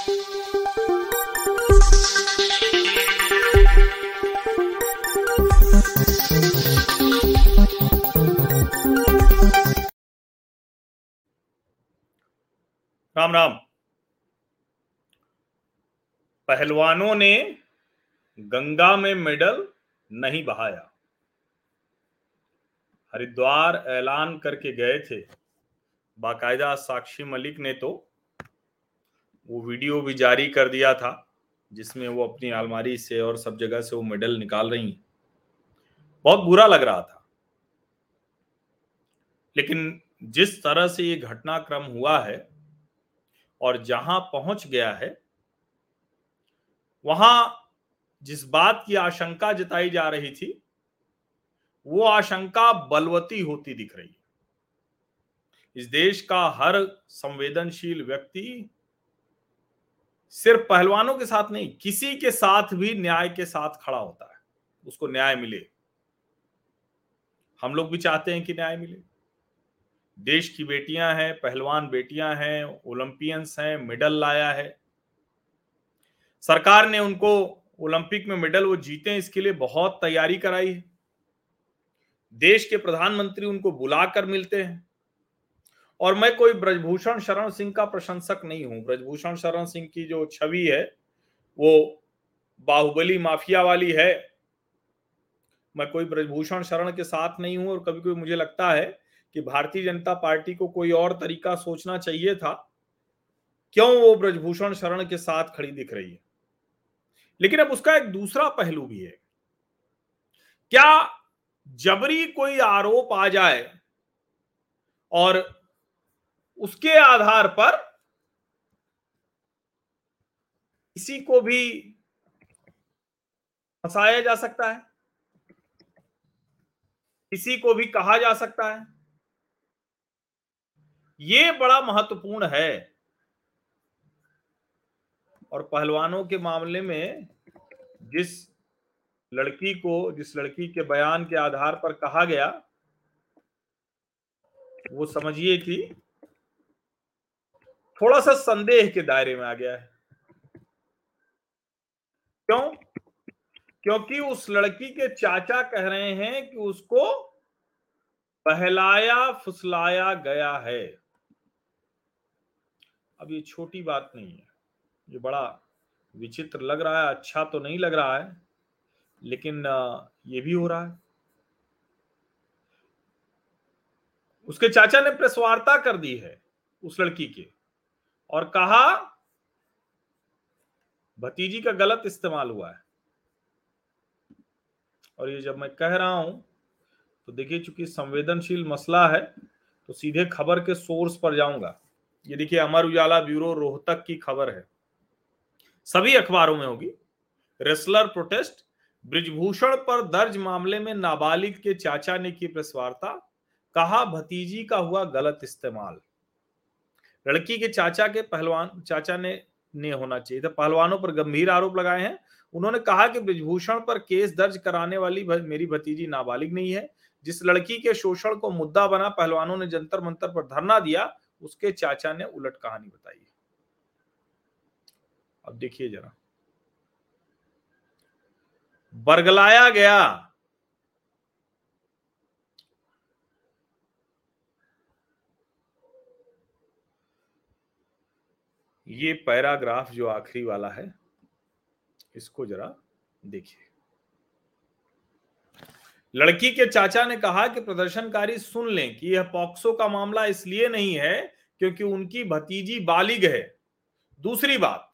राम राम। पहलवानों ने गंगा में मेडल नहीं बहाया। हरिद्वार ऐलान करके गए थे। बाकायदा साक्षी मलिक ने तो वो वीडियो भी जारी कर दिया था, जिसमें वो अपनी अलमारी से और सब जगह से वो मेडल निकाल रही बहुत बुरा लग रहा था। लेकिन जिस तरह से ये घटनाक्रम हुआ है और जहाँ पहुँच गया है, वहाँ जिस बात की आशंका जताई जा रही थी, वो आशंका बलवती होती दिख रही है। इस देश का हर संवेदनशील व्यक्ति सिर्फ़ पहलवानों के साथ नहीं, किसी के साथ भी न्याय के साथ खड़ा होता है। उसको न्याय मिले। हम लोग भी चाहते हैं कि न्याय मिले। देश की बेटियाँ हैं, पहलवान बेटियाँ हैं, ओलंपियंस हैं, मेडल लाया है। सरकार ने उनको ओलंपिक में मेडल, वो जीते, इसके लिए बहुत तैयारी कराई है। देश के प्रधानमंत्री उनको बुलाकर मिलते हैं। और मैं कोई ब्रजभूषण शरण सिंह का प्रशंसक नहीं हूँ। ब्रजभूषण शरण सिंह की जो छवि है, वो बाहुबली माफिया वाली है। मैं कोई ब्रजभूषण शरण के साथ नहीं हूँ और कभी कभी मुझे लगता है कि भारतीय जनता पार्टी को कोई और तरीका सोचना चाहिए था। क्यों वो ब्रजभूषण शरण के साथ खड़ी दिख रही है? लेकिन अब उसका एक दूसरा पहलू भी है। क्या जबरी कोई आरोप आ जाए और उसके आधार पर किसी को भी फंसाया जा सकता है। किसी को भी कहा जा सकता है। ये बड़ा महत्वपूर्ण है। और पहलवानों के मामले में जिस लड़की को, जिस लड़की के बयान के आधार पर कहा गया, वो समझिए कि थोड़ा सा संदेह के दायरे में आ गया है। क्यों? क्योंकि उस लड़की के चाचा कह रहे हैं कि उसको बहलाया, फुसलाया गया है। अब ये छोटी बात नहीं है। ये बड़ा विचित्र लग रहा है अच्छा तो नहीं लग रहा है, लेकिन ये भी हो रहा है। उसके चाचा ने प्रेस वार्ता कर दी है, उस लड़की के। और कहा, भतीजी का गलत इस्तेमाल हुआ है। और ये जब मैं कह रहा हूँ तो देखिए चूँकि संवेदनशील मसला है तो सीधे खबर के सोर्स पर जाऊँगा। ये देखिए, अमर उजाला ब्यूरो रोहतक की खबर है। सभी अखबारों में होगी। रेसलर प्रोटेस्ट, ब्रिजभूषण पर दर्ज मामले में नाबालिग के चाचा ने की प्रेस वार्ता कहा, भतीजी का हुआ गलत इस्तेमाल। लड़की के चाचा के पहलवान, चाचा ने ने होना चाहिए। था पहलवानों पर गंभीर आरोप लगाए हैं। उन्होंने कहा कि ब्रिजभूषण पर केस दर्ज कराने वाली मेरी भतीजी नाबालिग नहीं है। जिस लड़की के शोषण को मुद्दा बना, पहलवानों ने जंतर मंतर पर धरना दिया, उसके चाचा ने उलट कहानी बताई अब देखिए जरा। बरगलाया गया ये पैराग्राफ जो आखिरी वाला है, इसको जरा देखिए। लड़की के चाचा ने कहा कि प्रदर्शनकारी सुन लें कि यह पॉक्सो का मामला इसलिए नहीं है क्योंकि उनकी भतीजी बालिग है। दूसरी बात,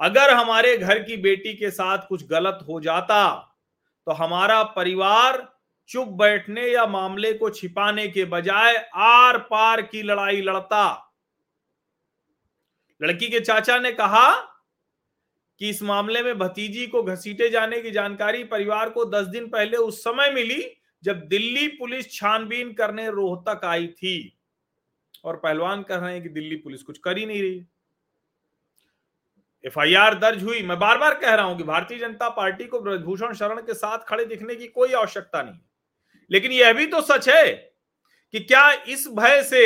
अगर हमारे घर की बेटी के साथ कुछ गलत हो जाता तो हमारा परिवार चुप बैठने या मामले को छिपाने के बजाय आर पार की लड़ाई लड़ता। लड़की के चाचा ने कहा कि इस मामले में भतीजी को घसीटे जाने की जानकारी परिवार को दस दिन पहले उस समय मिली जब दिल्ली पुलिस छानबीन करने रोहतक आई थी। और पहलवान कह रहे हैं कि दिल्ली पुलिस कुछ कर ही नहीं रही एफआईआर दर्ज हुई। मैं बार बार कह रहा हूँ कि भारतीय जनता पार्टी को ब्रजभूषण शरण के साथ खड़े दिखने की कोई आवश्यकता नहीं लेकिन यह भी तो सच है कि क्या इस भय से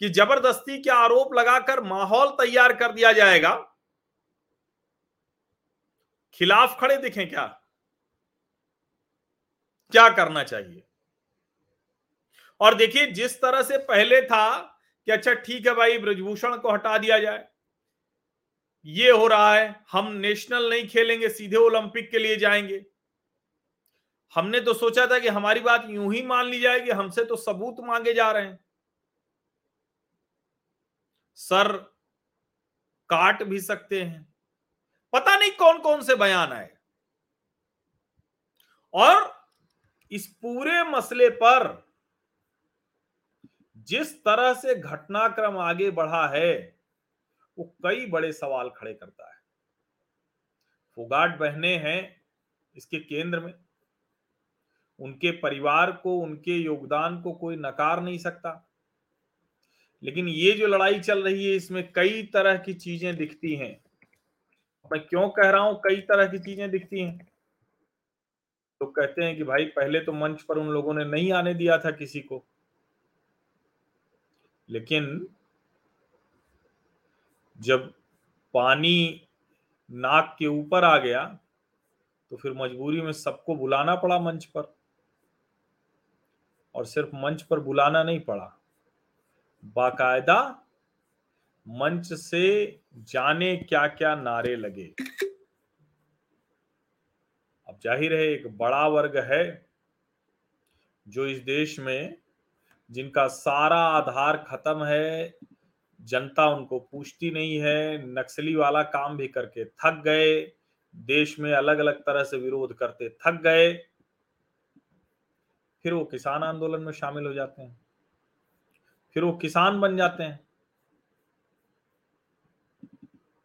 कि ज़बरदस्ती के आरोप लगाकर माहौल तैयार कर दिया जाएगा। खिलाफ खड़े दिखें क्या? क्या करना चाहिए? और देखिए, जिस तरह से पहले था कि अच्छा ठीक है भाई, ब्रजभूषण को हटा दिया जाए। ये हो रहा है, हम नेशनल नहीं खेलेंगे, सीधे ओलंपिक के लिए जाएँगे। हमने तो सोचा था कि हमारी बात यूँ ही मान ली जाएगी, हमसे तो सबूत मांगे जा रहे हैं। सर काट भी सकते हैं। पता नहीं कौन कौन से बयान आए। और इस पूरे मसले पर जिस तरह से घटनाक्रम आगे बढ़ा है, वो कई बड़े सवाल खड़े करता है। फोगाट बहने हैं इसके केंद्र में। उनके परिवार को, उनके योगदान को कोई नकार नहीं सकता। लेकिन ये जो लड़ाई चल रही है, इसमें कई तरह की चीज़ें दिखती हैं। मैं क्यों कह रहा हूँ कई तरह की चीज़ें दिखती हैं? तो कहते हैं कि भाई, पहले तो मंच पर उन लोगों ने नहीं आने दिया था किसी को। लेकिन जब पानी नाक के ऊपर आ गया तो फिर मजबूरी में सबको बुलाना पड़ा मंच पर। और सिर्फ़ मंच पर बुलाना नहीं पड़ा। बाकायदा मंच से जाने क्या क्या नारे लगे? अब ज़ाहिर है, एक बड़ा वर्ग है जो इस देश में, जिनका सारा आधार खत्म है, जनता उनको पूछती नहीं है, नक्सली वाला काम भी करके थक गए, देश में अलग अलग तरह से विरोध करते थक गए, फिर वो किसान आंदोलन में शामिल हो जाते हैं। फिर वो किसान बन जाते हैं।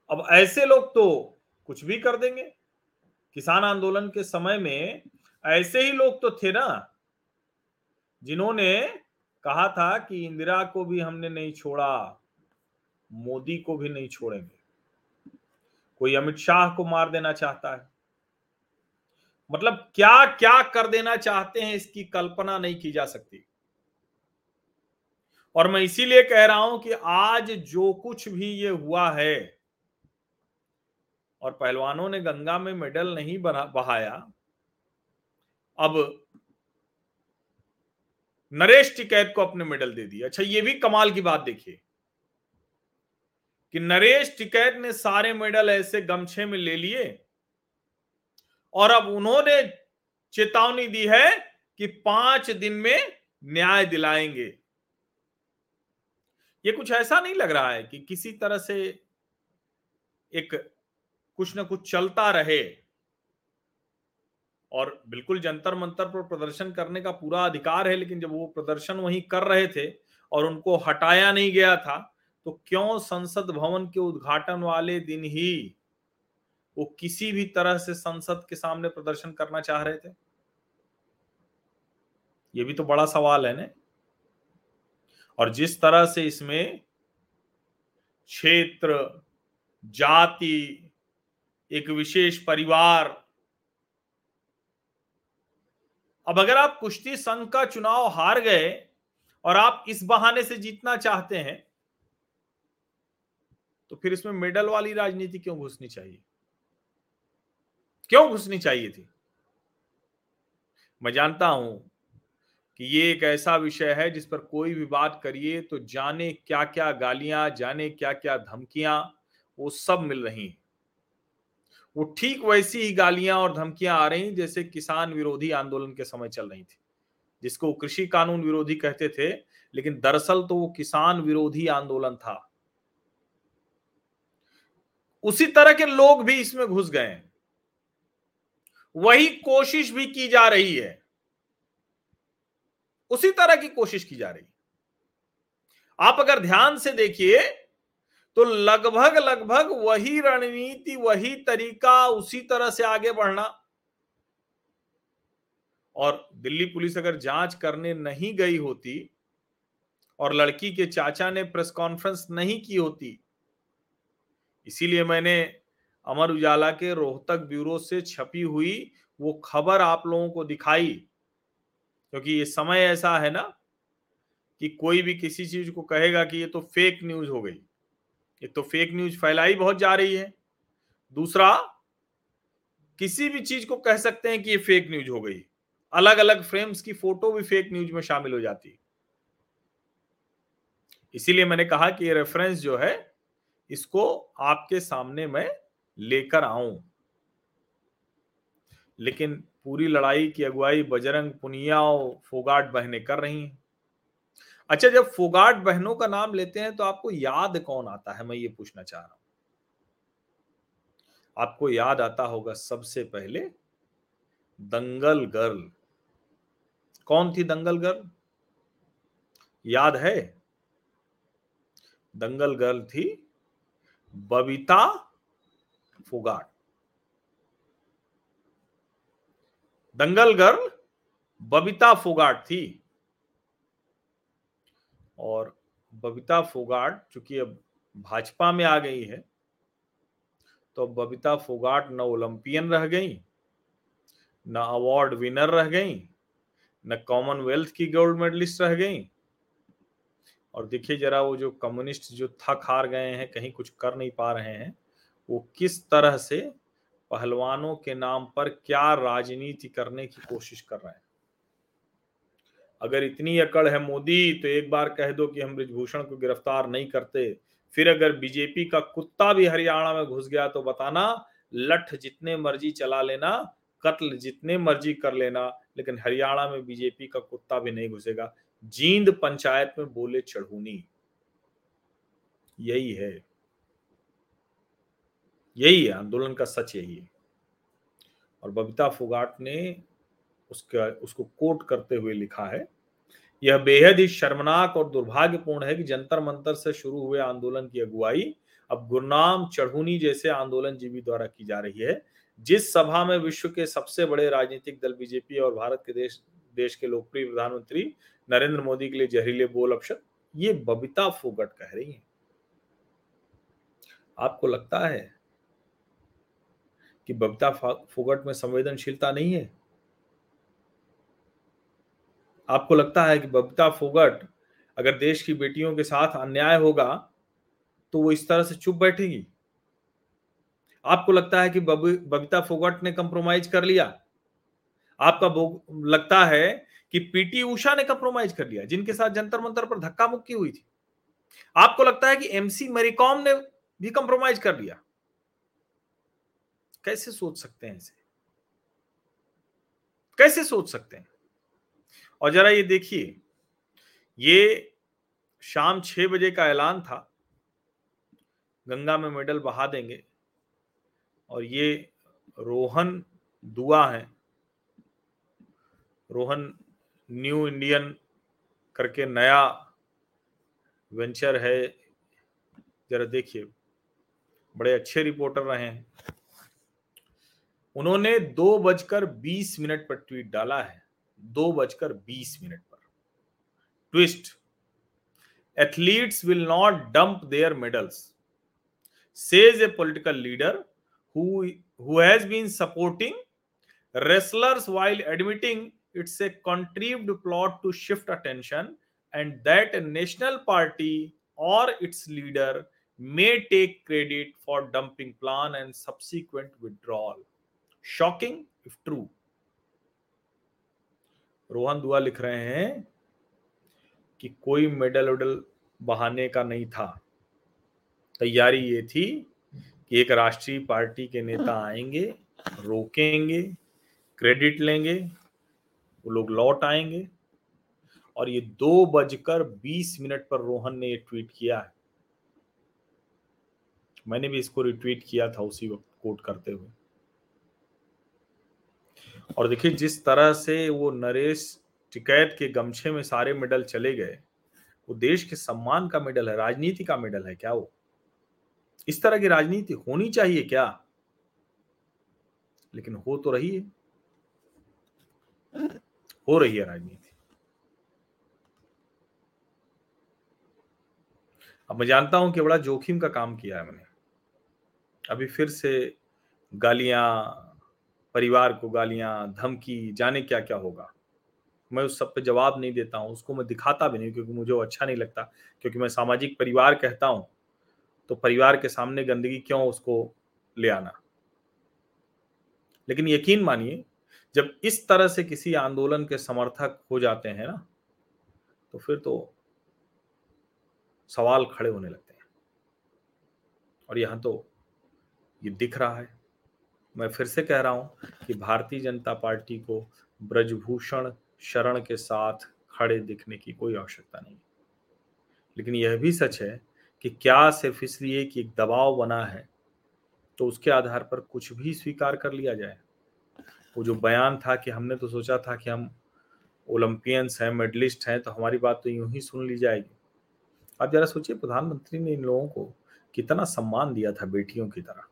अब ऐसे लोग तो कुछ भी कर देंगे। किसान आंदोलन के समय में ऐसे ही लोग तो थे ना, जिन्होंने कहा था कि इंदिरा को भी हमने नहीं छोड़ा, मोदी को भी नहीं छोड़ेंगे। कोई अमित शाह को मार देना चाहता है। मतलब क्या क्या कर देना चाहते हैं, इसकी कल्पना नहीं की जा सकती। और मैं इसीलिए कह रहा हूँ कि आज जो कुछ भी ये हुआ है, और पहलवानों ने गंगा में मेडल नहीं बहाया, अब नरेश टिकैत को अपने मेडल दे दिया। अच्छा ये भी कमाल की बात देखिए कि नरेश टिकैत ने सारे मेडल ऐसे गमछे में ले लिए, और अब उन्होंने चेतावनी दी है कि पाँच दिन में न्याय दिलाएँगे। ये कुछ ऐसा नहीं लग रहा है कि किसी तरह से एक कुछ ना कुछ चलता रहे और बिल्कुल जंतर मंतर पर प्रदर्शन करने का पूरा अधिकार है, लेकिन जब वो प्रदर्शन वहीं कर रहे थे और उनको हटाया नहीं गया था तो क्यों संसद भवन के उद्घाटन वाले दिन ही वो किसी भी तरह से संसद के सामने प्रदर्शन करना चाह रहे थे? ये भी तो बड़ा सवाल है ना। और जिस तरह से इसमें क्षेत्र, जाति, एक विशेष परिवार। अब अगर आप कुश्ती संघ का चुनाव हार गए और आप इस बहाने से जीतना चाहते हैं तो फिर इसमें मेडल वाली राजनीति क्यों घुसनी चाहिए? क्यों घुसनी चाहिए थी? मैं जानता हूँ कि ये एक ऐसा विषय है जिस पर कोई भी बात करिए तो जाने क्या क्या गालियाँ, जाने क्या क्या धमकियाँ, वो सब मिल रही हैं। वो ठीक वैसी ही गालियाँ और धमकियाँ आ रही जैसे किसान विरोधी आंदोलन के समय चल रही थी, जिसको कृषि कानून विरोधी कहते थे, लेकिन दरअसल तो वो किसान विरोधी आंदोलन था। उसी तरह के लोग भी इसमें घुस गए वही कोशिश भी की जा रही है। उसी तरह की कोशिश की जा रही आप अगर ध्यान से देखिए तो लगभग लगभग वही रणनीति, वही तरीका उसी तरह से आगे बढ़ना। और दिल्ली पुलिस अगर जाँच करने नहीं गई होती और लड़की के चाचा ने प्रेस कॉन्फ्रेंस नहीं की होती, इसीलिए मैंने अमर उजाला के रोहतक ब्यूरो से छपी हुई वो खबर आप लोगों को दिखाई। क्योंकि ये समय ऐसा है ना कि कोई भी किसी चीज़ को कहेगा कि ये तो फेक न्यूज़ हो गई। ये तो फेक न्यूज़ फैलाई बहुत जा रही है। दूसरा, किसी भी चीज़ को कह सकते हैं कि ये फेक न्यूज़ हो गई। अलग अलग फ्रेम्स की फ़ोटो भी फेक न्यूज़ में शामिल हो जाती। इसीलिए मैंने कहा कि ये रेफरेंस जो है, इसको आपके सामने मैं लेकर आऊँ। लेकिन पूरी लड़ाई की अगुवाई बजरंग, पुनिया और फोगाट बहने कर रही हैं। अच्छा जब फोगाट बहनों का नाम लेते हैं तो आपको याद कौन आता है? मैं ये पूछना चाह रहा हूँ। आपको याद आता होगा सबसे पहले दंगल गर्ल। कौन थी दंगल गर्ल? याद है? दंगल गर्ल थी बबीता फोगाट। दंगल गर्ल, बबीता फोगाट थी। और बबीता फोगाट चूँकि अब भाजपा में आ गई है तो बबीता फोगाट न ओलंपियन रह गई, न अवार्ड विनर रह गई, न कॉमनवेल्थ की गोल्ड मेडलिस्ट रह गई। और देखिए जरा वो जो कम्युनिस्ट जो थक हार गए हैं, कहीं कुछ कर नहीं पा रहे हैं, वो किस तरह से पहलवानों के नाम पर क्या राजनीति करने की कोशिश कर रहे हैं? अगर इतनी अकड़ है मोदी तो एक बार कह दो कि हम ब्रिजभूषण को गिरफ़्तार नहीं करते। फिर अगर बीजेपी का कुत्ता भी हरियाणा में घुस गया तो बताना, लठ जितने मर्ज़ी चला लेना, कत्ल जितने मर्ज़ी कर लेना, लेकिन हरियाणा में बीजेपी का कुत्ता भी नहीं घुसेगा। जींद पंचायत में बोले चढ़ूनी। यही है। यही है, आंदोलन का सच यही है। और बबीता फुगाट ने उसका, उसको कोट करते हुए लिखा है, यह बेहद ही शर्मनाक और दुर्भाग्यपूर्ण है कि जंतर मंतर से शुरू हुए आंदोलन की अगुवाई अब गुरनाम चढ़ूनी जैसे आंदोलन जीवी द्वारा की जा रही है, जिस सभा में विश्व के सबसे बड़े राजनीतिक दल बीजेपी और भारत के देश देश के लोकप्रिय प्रधानमंत्री नरेंद्र मोदी के लिए जहरीले बोल अपशब्द ये बबीता फोगट कह रही है। आपको लगता है कि बबीता फोगट में संवेदनशीलता नहीं है? आपको लगता है कि बबीता फोगट अगर देश की बेटियों के साथ अन्याय होगा तो वो इस तरह से चुप बैठेगी? आपको लगता है कि बबीता फोगट ने कंप्रोमाइज कर लिया? आपका लगता है कि पीटी उषा ने कंप्रोमाइज कर लिया, जिनके साथ जंतर मंतर पर धक्का मुक्की हुई थी? आपको लगता है कि एमसी मेरीकॉम ने भी कंप्रोमाइज कर लिया? कैसे सोच सकते हैं इसे? कैसे सोच सकते हैं? और जरा ये देखिए, ये शाम छह बजे का ऐलान था। गंगा में मेडल बहा देंगे। और ये रोहन दुआ है। रोहन न्यू इंडियन करके नया वेंचर है। जरा देखिए, बड़े अच्छे रिपोर्टर रहे हैं। उन्होंने दो बजकर बीस मिनट पर ट्वीट डाला है। दो बजकर बीस मिनट पर। Twist. Athletes will not dump their medals. Says a political leader has been supporting wrestlers while admitting it's a contrived plot to shift attention and that national party और its leader may take credit for dumping plan and subsequent withdrawal shocking if true Rohan Dua लिख रहे हैं कि कोई medal वेडल बहाने का नहीं था। तैयारी ये थी कि एक राष्ट्रीय पार्टी के नेता आएँगे रोकेंगे क्रेडिट लेंगे वो लोग लौट आएँगे। और ये दो बजकर बीस मिनट पर रोहन ने ये ट्वीट किया है। मैंने भी इसको रिट्वीट किया था उसी वक्त कोट करते हुए। और देखिए, जिस तरह से वो नरेश टिकैत के गमछे में सारे मेडल चले गए, वो देश के सम्मान का मेडल है, राजनीति का मेडल है क्या वो? इस तरह की राजनीति होनी चाहिए क्या? लेकिन हो तो रही है। हो रही है राजनीति। अब मैं जानता हूँ कि बड़ा जोखिम का काम किया है मैंने। अभी फिर से गालियाँ परिवार को गालियाँ, धमकी, जाने क्या क्या होगा? मैं उस सब पे जवाब नहीं देता हूँ, उसको मैं दिखाता भी नहीं क्योंकि मुझे वो अच्छा नहीं लगता, क्योंकि मैं सामाजिक परिवार कहता हूँ तो परिवार के सामने गंदगी क्यों उसको ले आना? लेकिन यकीन मानिए, जब इस तरह से किसी आंदोलन के समर्थक हो जाते हैं ना तो फिर तो सवाल खड़े होने लगते हैं। और यहाँ तो ये दिख रहा है। मैं फिर से कह रहा हूँ कि भारतीय जनता पार्टी को ब्रजभूषण शरण के साथ खड़े दिखने की कोई आवश्यकता नहीं लेकिन यह भी सच है कि क्या सिर्फ़ इसलिए कि एक दबाव बना है तो उसके आधार पर कुछ भी स्वीकार कर लिया जाए। वो जो बयान था कि हमने तो सोचा था कि हम ओलंपियंस हैं, मेडलिस्ट हैं तो हमारी बात तो यूँ ही सुन ली जाएगी। आप जरा सोचिए, प्रधानमंत्री ने इन लोगों को कितना सम्मान दिया था बेटियों की तरह।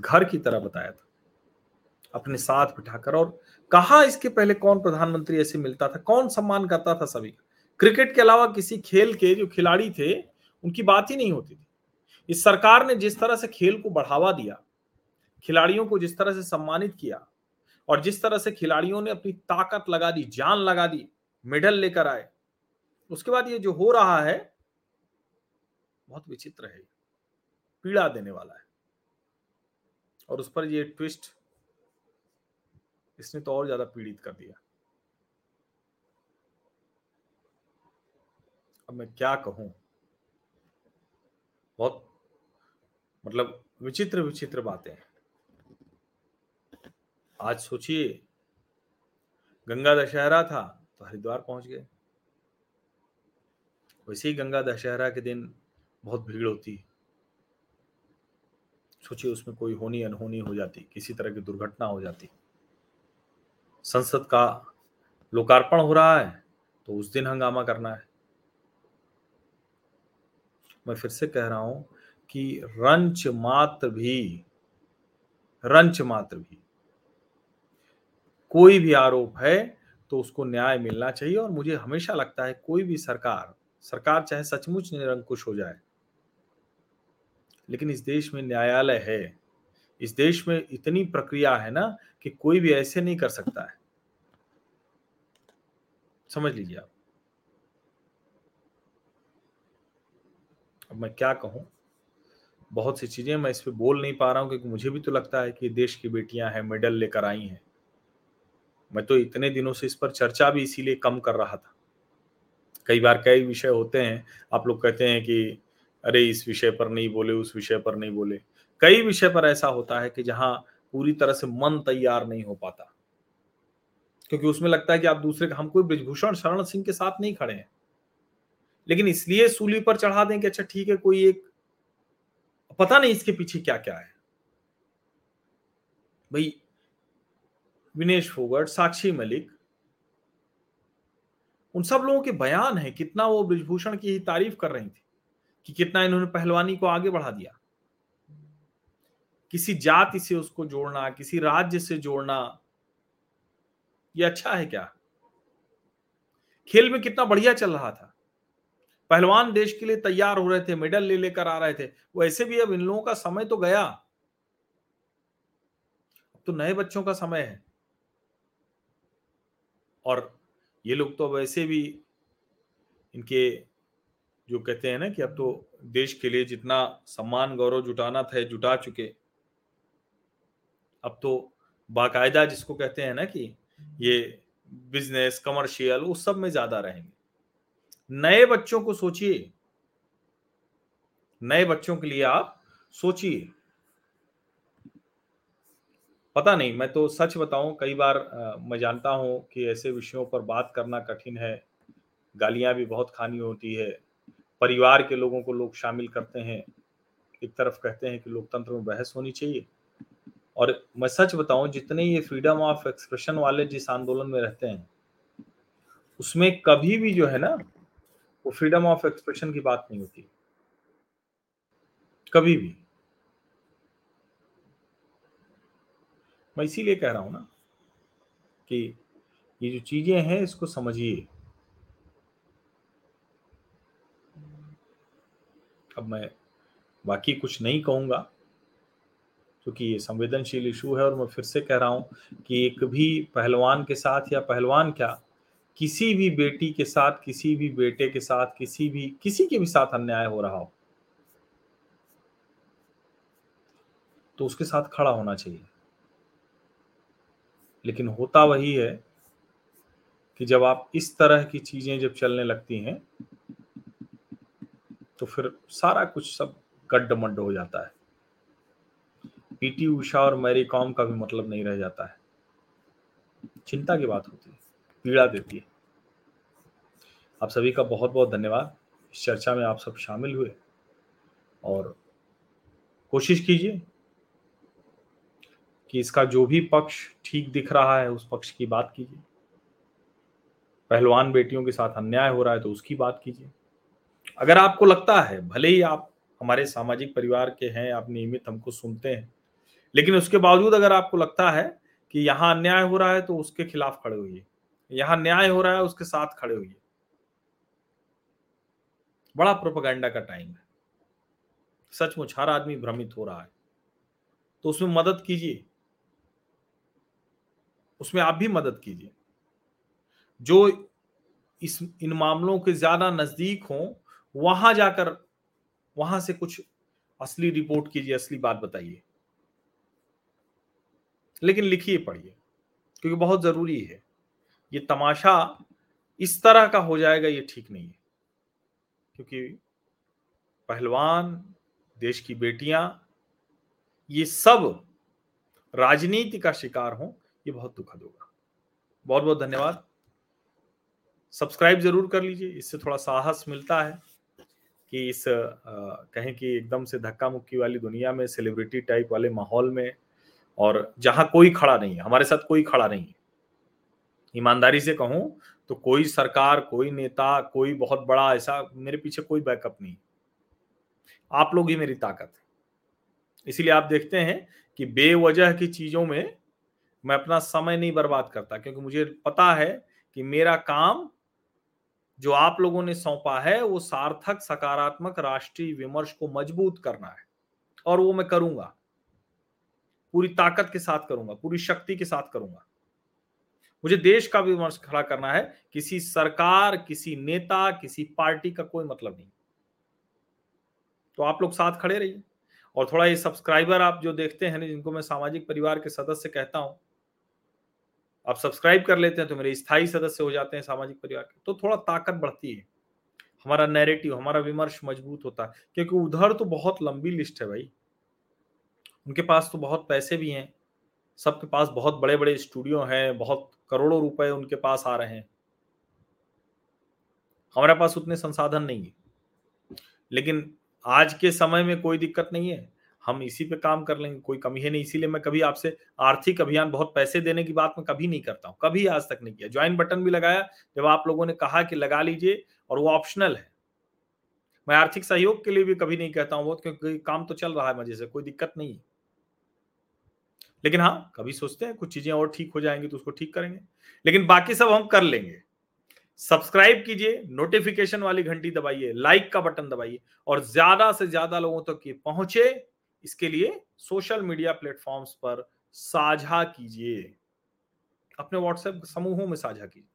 घर की तरह बताया था। अपने साथ बिठाकर और कहा, इसके पहले कौन प्रधानमंत्री ऐसे मिलता था? कौन सम्मान करता था सभी क्रिकेट के अलावा किसी खेल के जो खिलाड़ी थे, उनकी बात ही नहीं होती थी। इस सरकार ने जिस तरह से खेल को बढ़ावा दिया, खिलाड़ियों को जिस तरह से सम्मानित किया और जिस तरह से खिलाड़ियों ने अपनी ताकत लगा दी, जान लगा दी, मेडल लेकर आए, उसके बाद ये जो हो रहा है, बहुत विचित्र है, पीड़ा देने वाला है। और उस पर ये ट्विस्ट इसने तो और ज़्यादा पीड़ित कर दिया। अब मैं क्या कहूँ? बहुत मतलब विचित्र विचित्र बातें आज सोचिए, गंगा दशहरा था तो हरिद्वार पहुँच गए। वैसे ही गंगा दशहरा के दिन बहुत भीड़ होती। सोचिए उसमें कोई होनी अनहोनी हो जाती, किसी तरह की दुर्घटना हो जाती। संसद का लोकार्पण हो रहा है तो उस दिन हंगामा करना है। मैं फिर से कह रहा हूँ कि रंच मात्र भी, रंच मात्र भी, कोई भी आरोप है तो उसको न्याय मिलना चाहिए और मुझे हमेशा लगता है कोई भी सरकार सरकार चाहे सचमुच निरंकुश हो जाए लेकिन इस देश में न्यायालय है, इस देश में इतनी प्रक्रिया है ना कि कोई भी ऐसे नहीं कर सकता है। समझ लीजिए आप। अब मैं क्या कहूँ? बहुत सी चीज़ें मैं इस पर बोल नहीं पा रहा हूँ क्योंकि मुझे भी तो लगता है कि देश की बेटियाँ हैं, मेडल लेकर आई हैं। मैं तो इतने दिनों से इस पर चर्चा भी इसीलिए कम कर रहा था। कई बार कई विषय होते हैं, आप लोग कहते हैं कि अरे, इस विषय पर नहीं बोले, उस विषय पर नहीं बोले। कई विषय पर ऐसा होता है कि जहाँ पूरी तरह से मन तैयार नहीं हो पाता। क्योंकि उसमें लगता है कि आप दूसरे का हम कोई ब्रिजभूषण शरण सिंह के साथ नहीं खड़े हैं। लेकिन इसलिए सूली पर चढ़ा दें कि अच्छा ठीक है, कोई एक, पता नहीं इसके पीछे क्या क्या है। भाई, विनेश फोगट, साक्षी मलिक, उन सब लोगों के बयान है, कितना वो ब्रिजभूषण की ही तारीफ़ कर रही थी। कि कितना इन्होंने पहलवानी को आगे बढ़ा दिया। किसी जाति से उसको जोड़ना, किसी राज्य से जोड़ना, ये अच्छा है क्या? खेल में कितना बढ़िया चल रहा था। पहलवान देश के लिए तैयार हो रहे थे, मेडल ले लेकर आ रहे थे। वैसे भी अब इन लोगों का समय तो गया। तो नए बच्चों का समय है। और ये लोग तो वैसे भी इनके जो कहते हैं ना कि अब तो देश के लिए जितना सम्मान गौरव जुटाना था जुटा चुके। अब तो बाकायदा जिसको कहते हैं ना कि ये बिज़नेस कमर्शियल उस सब में ज़्यादा रहेंगे। नए बच्चों को सोचिए। नए बच्चों के लिए आप सोचिए। पता नहीं मैं तो सच बताऊँ कई बार आ, मैं जानता हूँ कि ऐसे विषयों पर बात करना कठिन है। गालियाँ भी बहुत खानी होती है। परिवार के लोगों को लोग शामिल करते हैं। एक तरफ़ कहते हैं कि लोकतंत्र में बहस होनी चाहिए। और मैं सच बताऊँ, जितने ये फ्रीडम ऑफ़ एक्सप्रेशन वाले जिस आंदोलन में रहते हैं, उसमें कभी भी जो है ना, वो फ्रीडम ऑफ़ एक्सप्रेशन की बात नहीं होती। कभी भी। मैं इसीलिए कह रहा हूँ ना कि ये जो चीज़ें हैं, इसको समझिए। अब मैं बाकी कुछ नहीं कहूँगा, क्योंकि ये संवेदनशील इशू है और मैं फिर से कह रहा हूँ कि एक भी पहलवान के साथ या पहलवान क्या, किसी भी बेटी के साथ, किसी भी बेटे के साथ, किसी भी, किसी के भी साथ अन्याय हो रहा हो तो उसके साथ खड़ा होना चाहिए। लेकिन होता वही है कि जब आप इस तरह की चीज़ें जब चलने लगती हैं तो फिर सारा कुछ सब गड्ढ मड्ड हो जाता है। पीटी उषा और मैरी कॉम का भी मतलब नहीं रह जाता है। चिंता की बात होती है, पीड़ा देती है। आप सभी का बहुत बहुत धन्यवाद। इस चर्चा में आप सब शामिल हुए। और कोशिश कीजिए कि इसका जो भी पक्ष ठीक दिख रहा है, उस पक्ष की बात कीजिए। पहलवान बेटियों के साथ अन्याय हो रहा है तो उसकी बात कीजिए। अगर आपको लगता है, भले ही आप हमारे सामाजिक परिवार के हैं, आप नियमित हमको सुनते हैं, लेकिन उसके बावजूद अगर आपको लगता है कि यहाँ अन्याय हो रहा है तो उसके खिलाफ खड़े हुई यहाँ न्याय हो रहा है, उसके साथ खड़े हुई बड़ा प्रोपोगंडा का टाइम है। सचमुच हर आदमी भ्रमित हो रहा है। तो उसमें मदद कीजिए। उसमें आप भी मदद कीजिए। जो इस, इन मामलों के ज़्यादा नज़दीक हो वहाँ जाकर, वहाँ से कुछ असली रिपोर्ट कीजिए, असली बात बताइए। लेकिन लिखिए, पढ़िए, क्योंकि बहुत ज़रूरी है। ये तमाशा इस तरह का हो जाएगा, ये ठीक नहीं है। क्योंकि पहलवान, देश की बेटियाँ, ये सब राजनीति का शिकार हो, ये बहुत दुखद होगा। बहुत बहुत धन्यवाद। सब्सक्राइब ज़रूर कर लीजिए, इससे थोड़ा साहस मिलता है। कि इस कहें कि एकदम से धक्का मुक्की वाली दुनिया में सेलिब्रिटी टाइप वाले माहौल में और जहाँ कोई खड़ा नहीं है, हमारे साथ कोई खड़ा नहीं है। ईमानदारी से कहूँ तो कोई सरकार, कोई नेता, कोई बहुत बड़ा ऐसा मेरे पीछे कोई बैकअप नहीं आप लोग ही मेरी ताकत है। इसीलिए आप देखते हैं कि बेवजह की चीज़ों में मैं अपना समय नहीं बर्बाद करता, क्योंकि मुझे पता है कि मेरा काम जो आप लोगों ने सौंपा है, वो सार्थक, सकारात्मक राष्ट्रीय विमर्श को मज़बूत करना है। और वो मैं करूँगा। पूरी ताकत के साथ करूँगा, पूरी शक्ति के साथ करूँगा। मुझे देश का विमर्श खड़ा करना है, किसी सरकार, किसी नेता, किसी पार्टी का कोई मतलब नहीं। तो आप लोग साथ खड़े रहिए। और थोड़ा ये सब्सक्राइबर आप जो देखते हैं, जिनको मैं सामाजिक परिवार के सदस्य कहता हूँ आप सब्सक्राइब कर लेते हैं तो मेरे स्थायी सदस्य हो जाते हैं सामाजिक परिवार के। तो थोड़ा ताकत बढ़ती है। हमारा नैरेटिव हमारा विमर्श मज़बूत होता है। क्योंकि उधर तो बहुत लंबी लिस्ट है भाई। उनके पास तो बहुत पैसे भी हैं। सबके पास बहुत बड़े बड़े स्टूडियो हैं, बहुत करोड़ों रुपए उनके पास आ रहे हैं। हमारे पास उतने संसाधन नहीं है। लेकिन आज के समय में कोई दिक्कत नहीं है। हम इसी पे काम कर लेंगे, कोई कमी है नहीं, इसीलिए मैं कभी आपसे आर्थिक अभियान, बहुत पैसे देने की बात मैं कभी नहीं करता हूँ, कभी आज तक नहीं किया। ज्वाइन बटन भी लगाया, जब आप लोगों ने कहा कि लगा लीजिए और वो ऑप्शनल है। मैं आर्थिक सहयोग के लिए भी कभी नहीं कहता हूँ बहुत, क्योंकि काम तो चल रहा है मज़े से, कोई दिक्कत नहीं है। लेकिन हाँ कभी सोचते हैं कुछ चीज़ें और ठीक हो जाएँगी तो उसको ठीक करेंगे। लेकिन बाकी सब हम कर लेंगे। सब्सक्राइब कीजिए नोटिफिकेशन वाली घंटी दबाइए लाइक का बटन दबाइए और ज़्यादा से ज़्यादा लोगों तक तो ये पहुँचे। इसके लिए सोशल मीडिया प्लेटफॉर्म्स पर साझा कीजिए। अपने व्हाट्सएप समूहों में साझा कीजिए।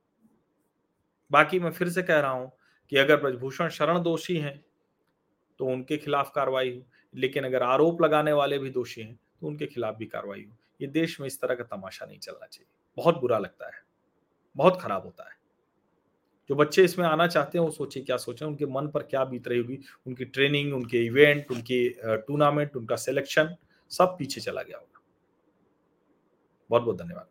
बाकी मैं फिर से कह रहा हूँ कि अगर ब्रजभूषण शरण दोषी हैं तो उनके खिलाफ कार्रवाई हो, लेकिन अगर आरोप लगाने वाले भी दोषी हैं तो उनके खिलाफ भी कार्रवाई हो। ये देश में इस तरह का तमाशा नहीं चलना चाहिए। बहुत बुरा लगता है। बहुत खराब होता है। जो बच्चे इसमें आना चाहते हैं, वो सोचे क्या सोचे, उनके मन पर क्या बीत रही होगी, उनकी ट्रेनिंग, उनके इवेंट, उनके टूर्नामेंट, उनका सिलेक्शन, सब पीछे चला गया होगा। बहुत बहुत धन्यवाद।